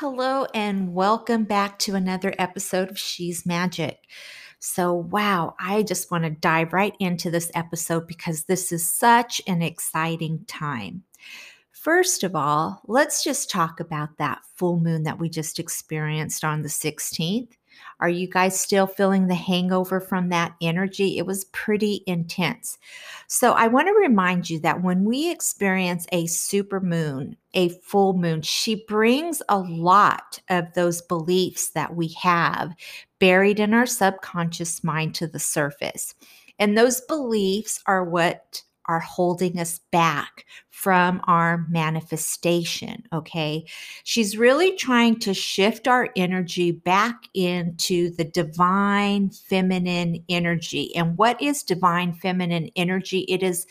hello, and welcome back to another episode of She's Magic. So, wow, I just want to dive right into this episode because this is such an exciting time. First of all, let's just talk about that full moon that we just experienced on the 16th. Are you guys still feeling the hangover from that energy? It was pretty intense. So, I want to remind you that when we experience a super moon, a full moon, she brings a lot of those beliefs that we have buried in our subconscious mind to the surface. And those beliefs are what are holding us back from our manifestation. Okay. She's really trying to shift our energy back into the divine feminine energy. And what is divine feminine energy? It is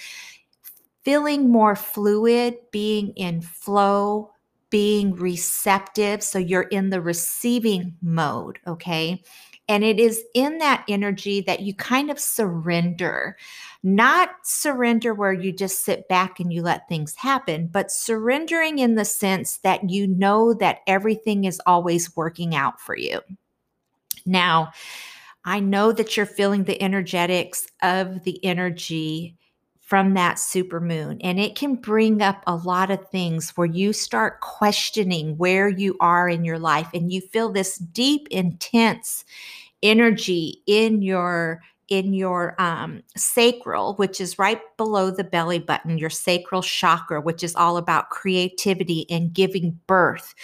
feeling more fluid, being in flow, being receptive. So you're in the receiving mode. Okay. And it is in that energy that you kind of surrender, not surrender where you just sit back and you let things happen, but surrendering in the sense that you know that everything is always working out for you. Now, I know that you're feeling the energetics of the energy from that super moon. And it can bring up a lot of things where you start questioning where you are in your life and you feel this deep, intense energy in your in your um, sacral, which is right below the belly button, your sacral chakra, which is all about creativity and giving birth,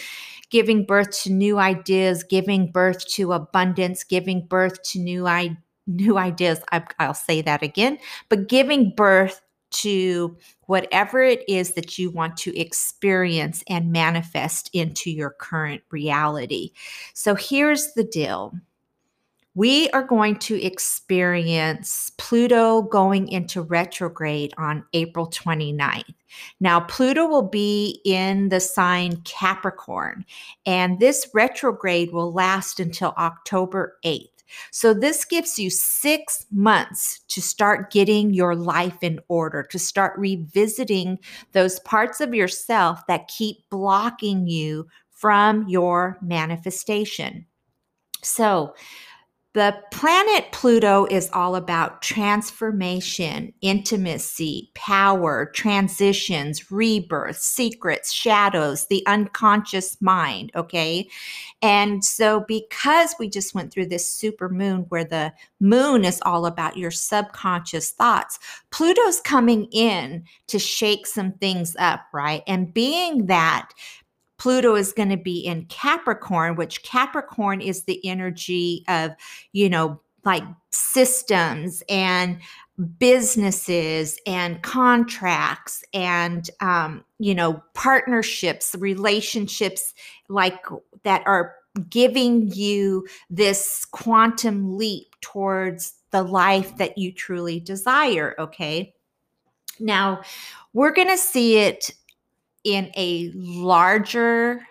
giving birth to new ideas, giving birth to abundance, giving birth to new ideas new ideas. I, I'll say that again, but giving birth to whatever it is that you want to experience and manifest into your current reality. So here's the deal. We are going to experience Pluto going into retrograde on April 29th. Now, Pluto will be in the sign Capricorn, and this retrograde will last until October 8th. So, this gives you six months to start getting your life in order, to start revisiting those parts of yourself that keep blocking you from your manifestation. So, the planet Pluto is all about transformation, intimacy, power, transitions, rebirth, secrets, shadows, the unconscious mind. Okay. And so, because we just went through this super moon where the moon is all about your subconscious thoughts, Pluto's coming in to shake some things up, right? And being that Pluto is going to be in Capricorn, which Capricorn is the energy of, you know, like systems and businesses and contracts and um, you know partnerships relationships like that are giving you this quantum leap towards the life that you truly desire okay? Now we're going to see it in a larger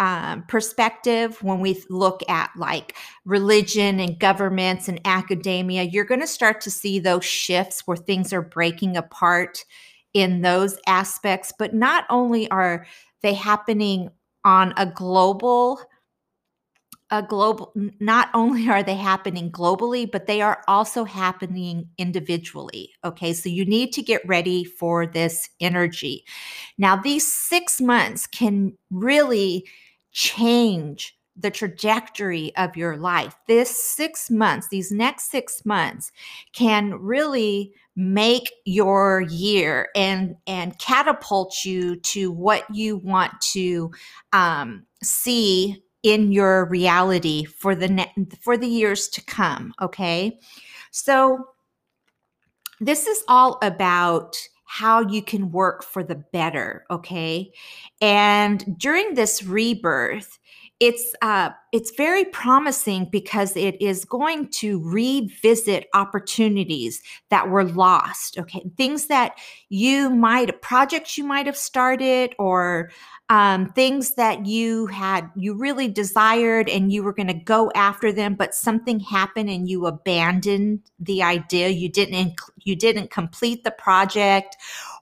um, perspective, when we look at like religion and governments and academia, you're going to start to see those shifts where things are breaking apart in those aspects. But not only are they happening on a global a global not only are they happening globally but they are also happening individually okay so you need to get ready for this energy now these 6 months can really change the trajectory of your life. This six months, these next six months, can really make your year and and catapult you to what you want to um, see in your reality for the ne- for the years to come. Okay, so this is all about how you can work for the better. Okay, and during this rebirth it's uh, it's very promising because it is going to revisit opportunities that were lost. Okay, things that you might projects you might have started or um, things that you had you really desired and you were going to go after them, but something happened and you abandoned the idea. You didn't you didn't complete the project,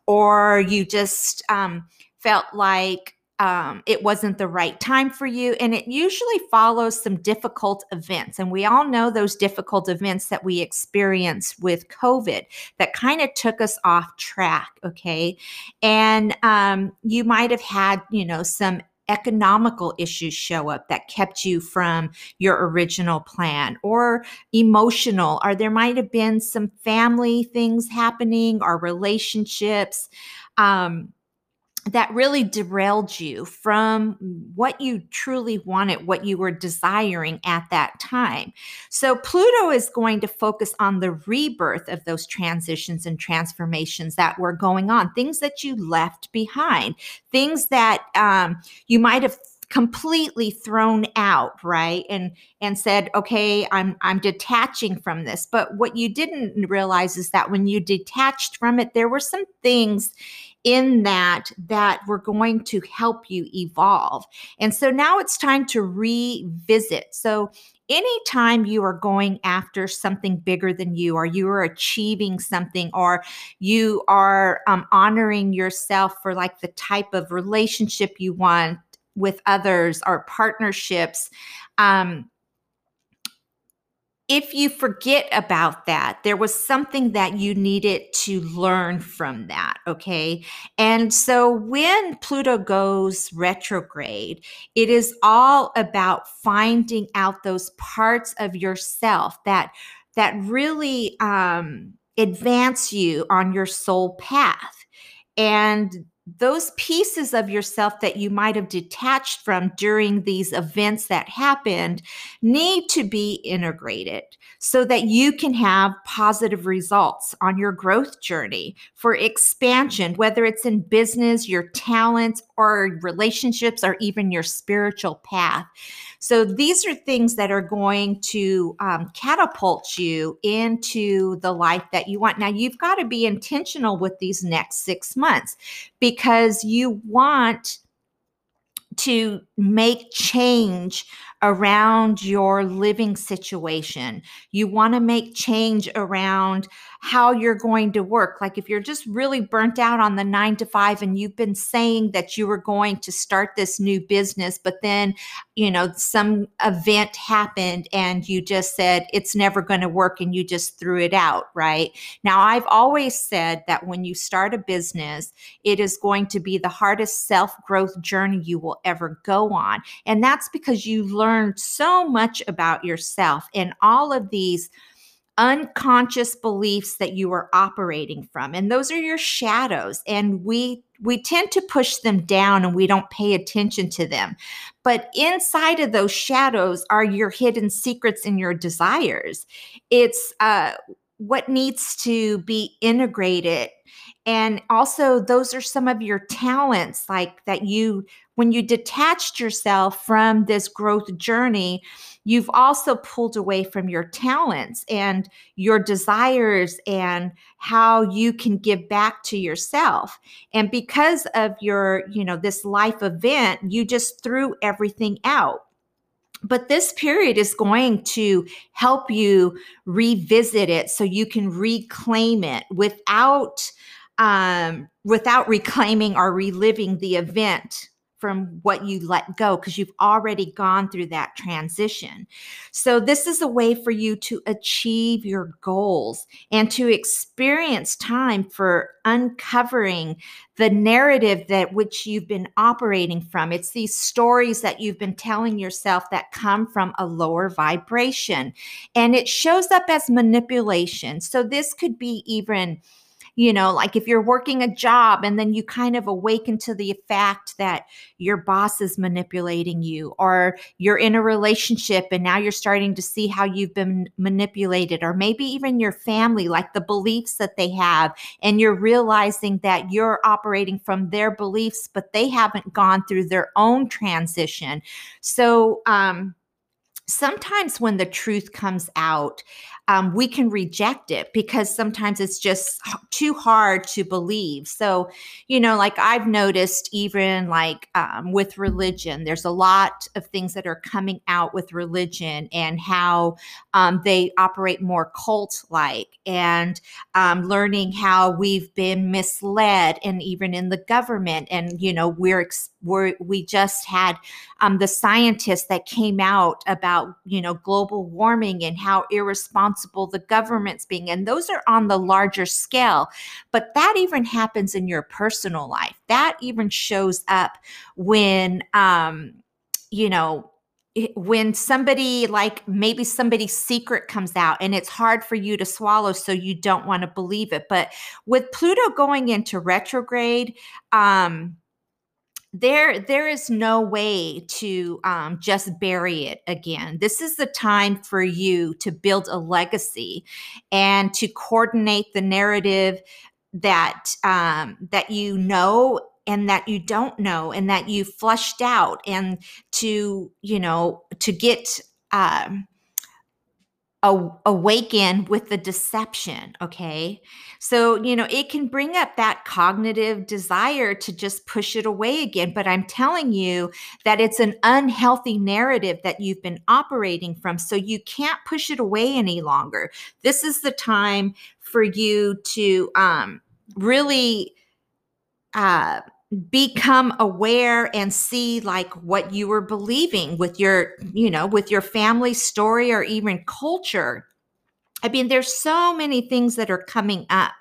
or you just um, felt like um, it wasn't the right time for you. And it usually follows some difficult events. And we all know those difficult events that we experienced with COVID that kind of took us off track. Okay. And um, you might have had, you know, some economical issues show up that kept you from your original plan or emotional or there might have been some family things happening or relationships um, that really derailed you from what you truly wanted, what you were desiring at that time. So, Pluto is going to focus on the rebirth of those transitions and transformations that were going on, things that you left behind, things that um, you might have completely thrown out right and and said okay i'm i'm detaching from this but what you didn't realize is that when you detached from it there were some things in that that were going to help you evolve. And so now it's time to revisit. So anytime you are going after something bigger than you or you are achieving something or you are um, honoring yourself for like the type of relationship you want with others or partnerships um, if you forget about that, there was something that you needed to learn from that. Okay. And so when Pluto goes retrograde, it is all about finding out those parts of yourself that, that really, um, advance you on your soul path. And those pieces of yourself that you might have detached from during these events that happened need to be integrated so that you can have positive results on your growth journey for expansion, whether it's in business, your talents, or relationships, or even your spiritual path. So these are things that are going to um, catapult you into the life that you want. Now, you've got to be intentional with these next six months because you want to make change around your living situation. You want to make change around how you're going to work. Like if you're just really burnt out on the nine to five and you've been saying that you were going to start this new business, but then, you know, some event happened and you just said it's never going to work and you just threw it out, right? Now, I've always said that when you start a business, it is going to be the hardest self growth journey you will ever go on. And that's because you learned so much about yourself and all of these unconscious beliefs that you are operating from and those are your shadows and we we tend to push them down and we don't pay attention to them. But inside of those shadows are your hidden secrets and your desires. It's uh what needs to be integrated and also those are some of your talents like that you when you detached yourself from this growth journey, you've also pulled away from your talents and your desires and how you can give back to yourself. And because of your, you know, this life event, you just threw everything out but this period is going to help you revisit it so you can reclaim it without um, without reclaiming or reliving the event from what you let go because you've already gone through that transition. So, this is a way for you to achieve your goals and to experience time for uncovering the narrative that which you've been operating from. It's these stories that you've been telling yourself that come from a lower vibration, and it shows up as manipulation. So, this could be even you know, like if you're working a job and then you kind of awaken to the fact that your boss is manipulating you, or you're in a relationship and now you're starting to see how you've been manipulated, or maybe even your family, like the beliefs that they have, and you're realizing that you're operating from their beliefs, but they haven't gone through their own transition. So, um, sometimes when the truth comes out, um, we can reject it because sometimes it's just too hard to believe. So, you know, like I've noticed, even like um, with religion, there's a lot of things that are coming out with religion and how um, they operate more cult like and um, learning how we've been misled and even in the government. And, you know, we're, we're we just had um, the scientists that came out about, you know, global warming and how irresponsible the government's being. And those are on the larger scale. But that even happens in your personal life. That even shows up when, um, you know, when somebody like maybe somebody's secret comes out and it's hard for you to swallow so you don't want to believe it but with pluto going into retrograde um there there is no way to um, just bury it again. This is the time for you to build a legacy and to coordinate the narrative that um, that you know and that you don't know and that you flushed out and to you know to get um, awaken with the deception. Okay. So, you know, it can bring up that cognitive desire to just push it away again. But I'm telling you that it's an unhealthy narrative that you've been operating from. So you can't push it away any longer. This is the time for you to um, really. Uh, become aware and see like what you were believing with your you know with your family story or even culture. I mean there's so many things that are coming up.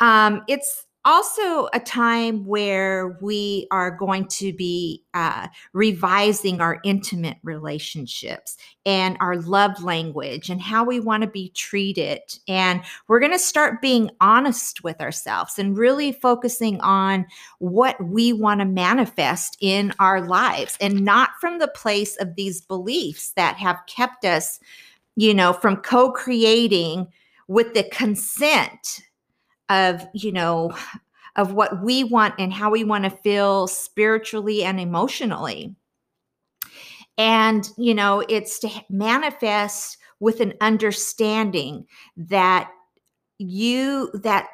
Um it's also a time where we are going to be uh, revising our intimate relationships and our love language and how we want to be treated. And we're going to start being honest with ourselves and really focusing on what we want to manifest in our lives and not from the place of these beliefs that have kept us, you know, from co creating with the consent of you know of what we want and how we want to feel spiritually and emotionally. And you know it's to manifest with an understanding that you that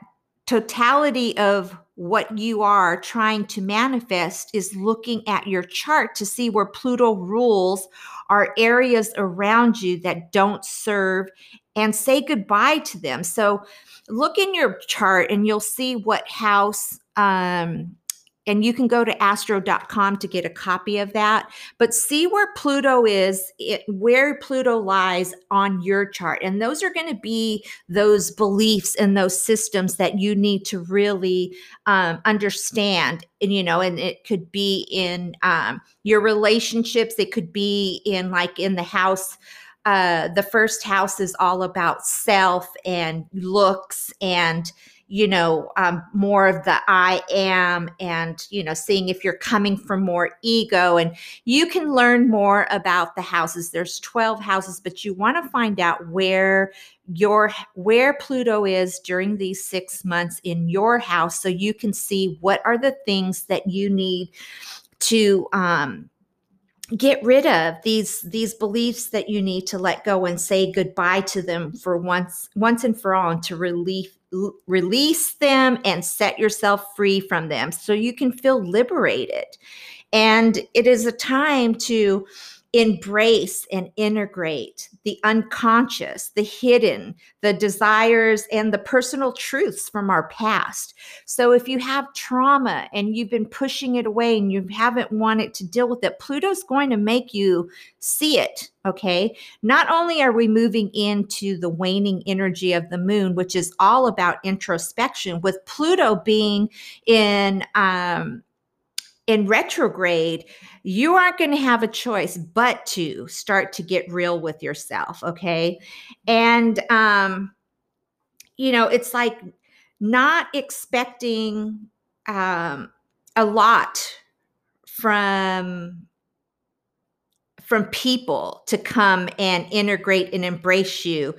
totality of what you are trying to manifest is looking at your chart to see where Pluto rules are areas around you that don't serve and say goodbye to them. So look in your chart and you'll see what house um, and you can go to astro.com to get a copy of that. But see where pluto is it, where pluto lies on your chart. And those are going to be those beliefs and those systems that you need to really um, understand. And you know and it could be in um, your relationships. It could be in like in the house uh, the first house is all about self and looks and you know um, more of the i am and you know seeing if you're coming from more ego. And you can learn more about the houses. There's 12 houses but you want to find out where your where pluto is during these six months in your house so you can see what are the things that you need to um, get rid of these these beliefs that you need to let go and say goodbye to them for once once and for all and to relief release them and set yourself free from them so you can feel liberated. And it is a time to embrace and integrate the unconscious, the hidden, the desires, and the personal truths from our past. So, if you have trauma and you've been pushing it away and you haven't wanted to deal with it, Pluto's going to make you see it. Okay. Not only are we moving into the waning energy of the moon, which is all about introspection, with Pluto being in, um, in retrograde, you aren't going to have a choice but to start to get real with yourself. Okay. And, um, you know, it's like not expecting um, a lot from from people to come and integrate and embrace you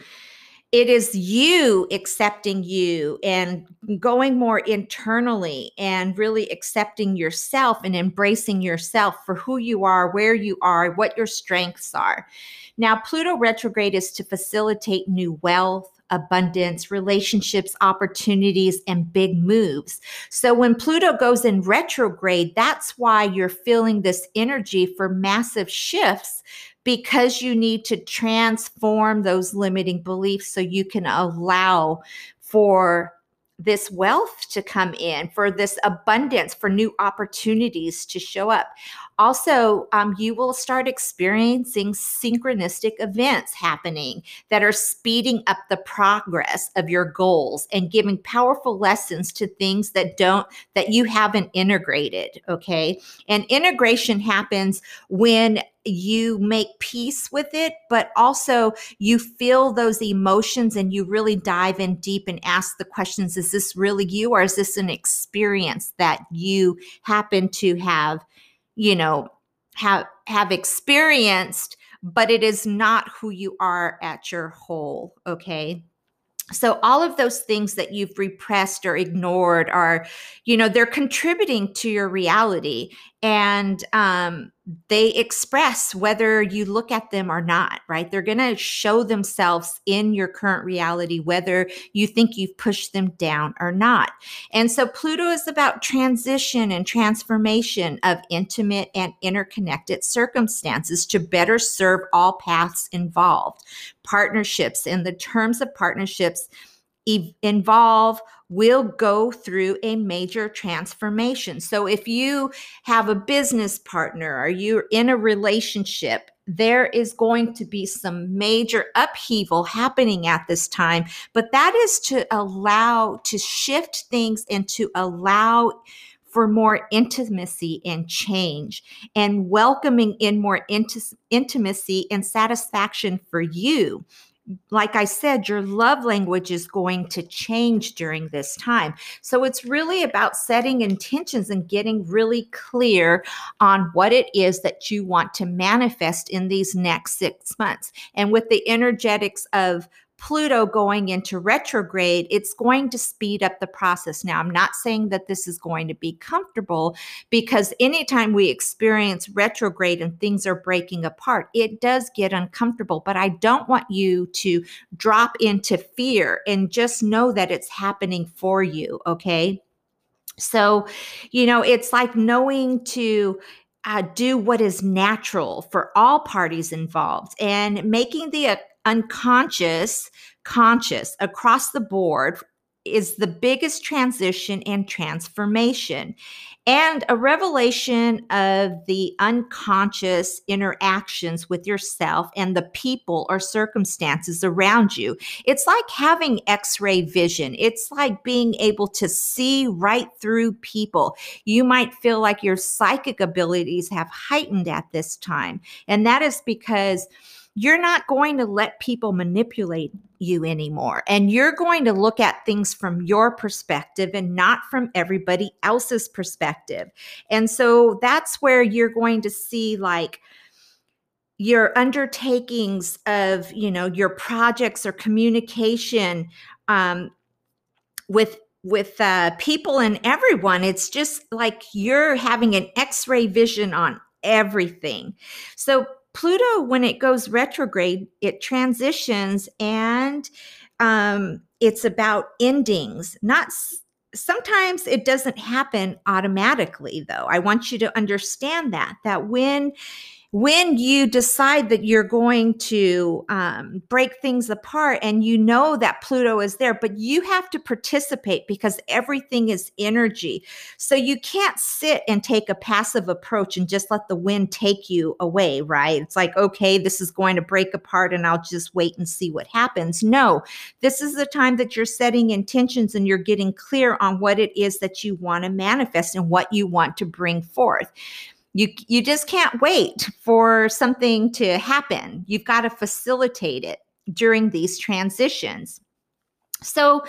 it is you accepting you and going more internally and really accepting yourself and embracing yourself for who you are, where you are, what your strengths are. Now, Pluto retrograde is to facilitate new wealth, abundance, relationships, opportunities, and big moves. So when Pluto goes in retrograde, that's why you're feeling this energy for massive shifts because you need to transform those limiting beliefs so you can allow for this wealth to come in, for this abundance, for new opportunities to show up. Also, um, you will start experiencing synchronistic events happening that are speeding up the progress of your goals and giving powerful lessons to things that don't, that you haven't integrated. Okay. And integration happens when you make peace with it, but also you feel those emotions and you really dive in deep and ask the questions Is this really you, or is this an experience that you happen to have, you know, have, have experienced, but it is not who you are at your whole? Okay so all of those things that you've repressed or ignored are you know they're contributing to your reality and um, they express whether you look at them or not right? They're going to show themselves in your current reality whether you think you've pushed them down or not. And so pluto is about transition and transformation of intimate and interconnected circumstances to better serve all paths involved. Partnerships and the terms of partnerships involve will go through a major transformation. So if you have a business partner or you're in a relationship, there is going to be some major upheaval happening at this time, but that is to allow to shift things and to allow for more intimacy and change and welcoming in more int- intimacy and satisfaction for you like I said, your love language is going to change during this time. So it's really about setting intentions and getting really clear on what it is that you want to manifest in these next six months. And with the energetics of Pluto going into retrograde, it's going to speed up the process. Now, I'm not saying that this is going to be comfortable because anytime we experience retrograde and things are breaking apart, it does get uncomfortable. But I don't want you to drop into fear and just know that it's happening for you. Okay. So, you know, it's like knowing to uh, do what is natural for all parties involved. And making the uh, unconscious conscious across the board is the biggest transition and transformation and a revelation of the unconscious interactions with yourself and the people or circumstances around you. It's like having x ray vision, it's like being able to see right through people. You might feel like your psychic abilities have heightened at this time, and that is because you're not going to let people manipulate you anymore. And you're going to look at things from your perspective and not from everybody else's perspective. And so that's where you're going to see like, your undertakings of you know your projects or communication um, with with uh, people and everyone it's just like you're having an x-ray vision on everything so Pluto, when it goes retrograde, it transitions and um, it's about endings, not sometimes it doesn't happen automatically though. I want you to understand that that when when you decide that you're going to um, break things apart and you know that Pluto is there, but you have to participate because everything is energy. So you can't sit and take a passive approach and just let the wind take you away, right? It's like, okay, this is going to break apart and I'll just wait and see what happens. No, this is the time that you're setting intentions and you're getting clear on what it is that you want to manifest and what you want to bring forth you you just can't wait for something to happen. You've got to facilitate it during these transitions so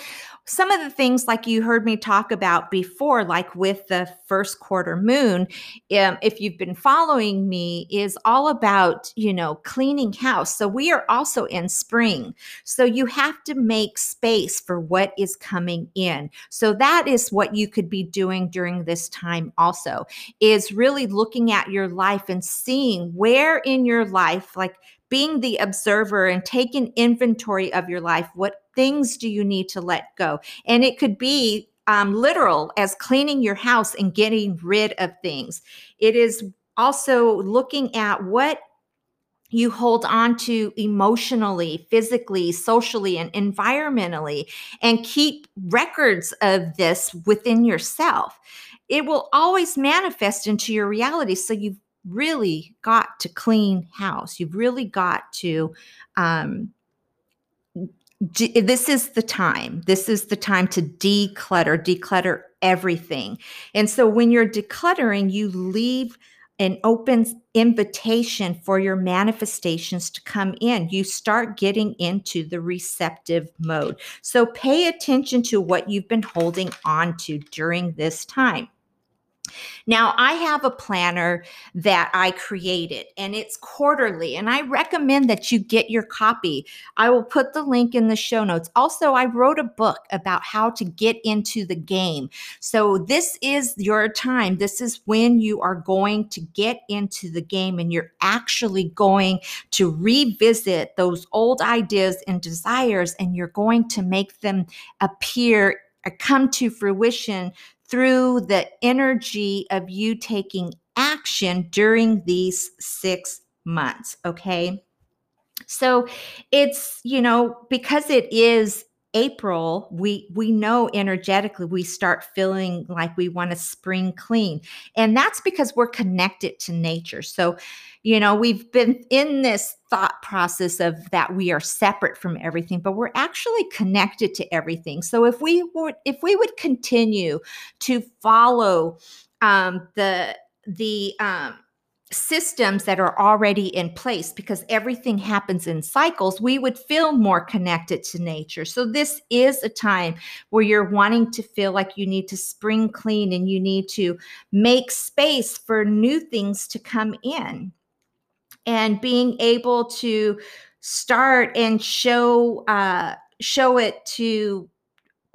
some of the things like you heard me talk about before like with the first quarter moon um, if you've been following me is all about you know cleaning house. So we are also in spring. So you have to make space for what is coming in. So that is what you could be doing during this time also is really looking at your life and seeing where in your life like being the observer and taking inventory of your life what things do you need to let go? And it could be um, literal as cleaning your house and getting rid of things. It is also looking at what you hold on to emotionally, physically, socially, and environmentally, and keep records of this within yourself. It will always manifest into your reality. So you've really got to clean house. You've really got to um, this is the time. This is the time to declutter, declutter everything. And so when you're decluttering, you leave an open invitation for your manifestations to come in. You start getting into the receptive mode. So pay attention to what you've been holding on to during this time. Now, I have a planner that I created and it's quarterly, and I recommend that you get your copy. I will put the link in the show notes. Also, I wrote a book about how to get into the game. So, this is your time. This is when you are going to get into the game and you're actually going to revisit those old ideas and desires, and you're going to make them appear uh, come to fruition through the energy of you taking action during these six months. Okay. So it's, you know, because it is April, we we know energetically we start feeling like we want to spring clean. And that's because we're connected to nature. So, you know, we've been in this thought process of that we are separate from everything, but we're actually connected to everything. So if we would if we would continue to follow um the the um systems that are already in place because everything happens in cycles, we would feel more connected to nature. So, this is a time where you're wanting to feel like you need to spring clean and you need to make space for new things to come in. And being able to start and show uh, show it to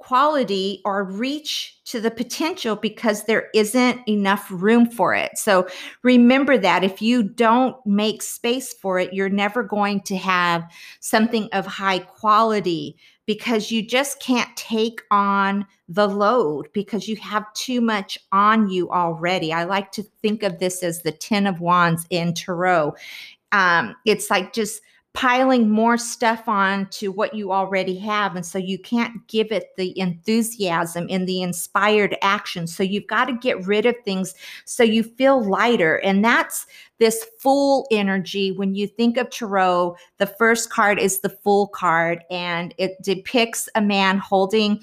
quality or reach to the potential because there isn't enough room for it. So remember that if you don't make space for it, you're never going to have something of high quality because you just can't take on the load because you have too much on you already. I like to think of this as the 10 of wands in tarot. Um, it's like just piling more stuff on to what you already have. And so you can't give it the enthusiasm and the inspired action. So you've got to get rid of things so you feel lighter. And that's this fool energy. When you think of Tarot, the first card is the fool card, and it depicts a man holding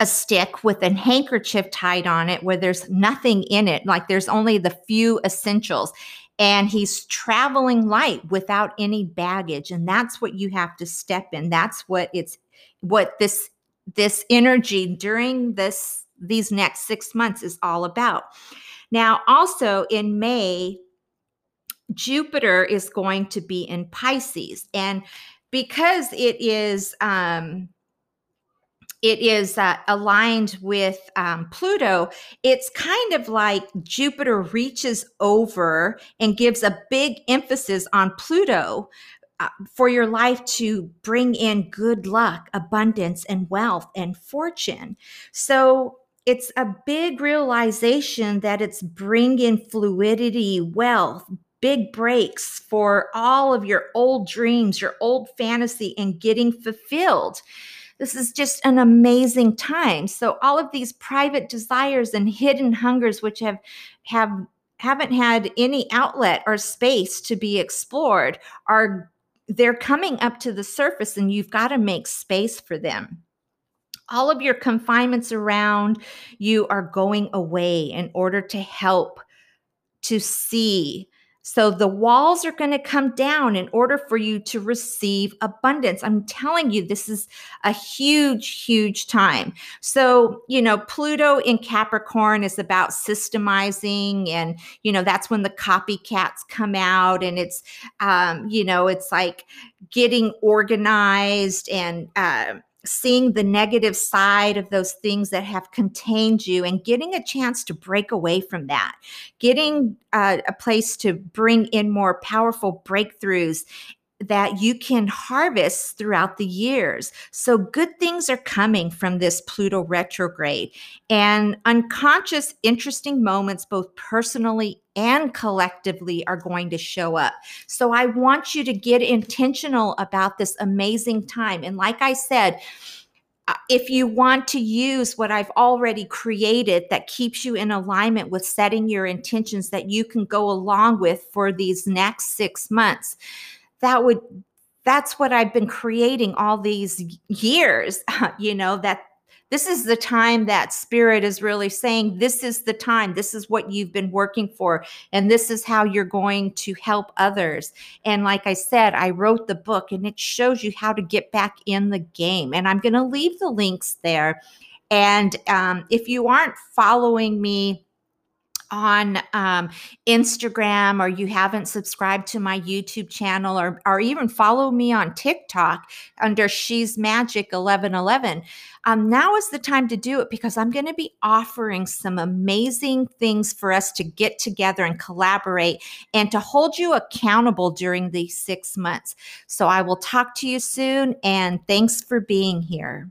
a stick with a handkerchief tied on it where there's nothing in it like there's only the few essentials and he's traveling light without any baggage and that's what you have to step in. That's what it's what this this energy during this these next 6 months is all about. Now also in may jupiter is going to be in pisces and because it is um it is uh, aligned with um, Pluto, it's kind of like Jupiter reaches over and gives a big emphasis on Pluto uh, for your life to bring in good luck, abundance, and wealth and fortune. So it's a big realization that it's bringing fluidity, wealth, big breaks for all of your old dreams, your old fantasy, and getting fulfilled. This is just an amazing time. So all of these private desires and hidden hungers, which have have haven't had any outlet or space to be explored, are they're coming up to the surface, and you've got to make space for them all of your confinements around you are going away in order to help to see so the walls are going to come down in order for you to receive abundance. I'm telling you, this is a huge, huge time. So, you know, Pluto in Capricorn is about systemizing, and, you know, that's when the copycats come out, and it's, um, you know, it's like getting organized and, uh, seeing the negative side of those things that have contained you and getting a chance to break away from that, getting uh, a place to bring in more powerful breakthroughs that you can harvest throughout the years. So good things are coming from this Pluto retrograde and unconscious interesting moments both personally and collectively are going to show up. So I want you to get intentional about this amazing time and like I said, uh, if you want to use what I've already created that keeps you in alignment with setting your intentions that you can go along with for these next six months, that would that's what I've been creating all these years, you know, that this is the time that spirit is really saying this is the time. This is what you've been working for and this is how you're going to help others. And like i said i wrote the book and it shows you how to get back in the game. And i'm going to leave the links there. And um, if you aren't following me on um, Instagram or you haven't subscribed to my YouTube channel or, or even follow me on TikTok under She's Magic 1111, um, now is the time to do it because I'm going to be offering some amazing things for us to get together and collaborate and to hold you accountable during these six months. So I will talk to you soon and thanks for being here.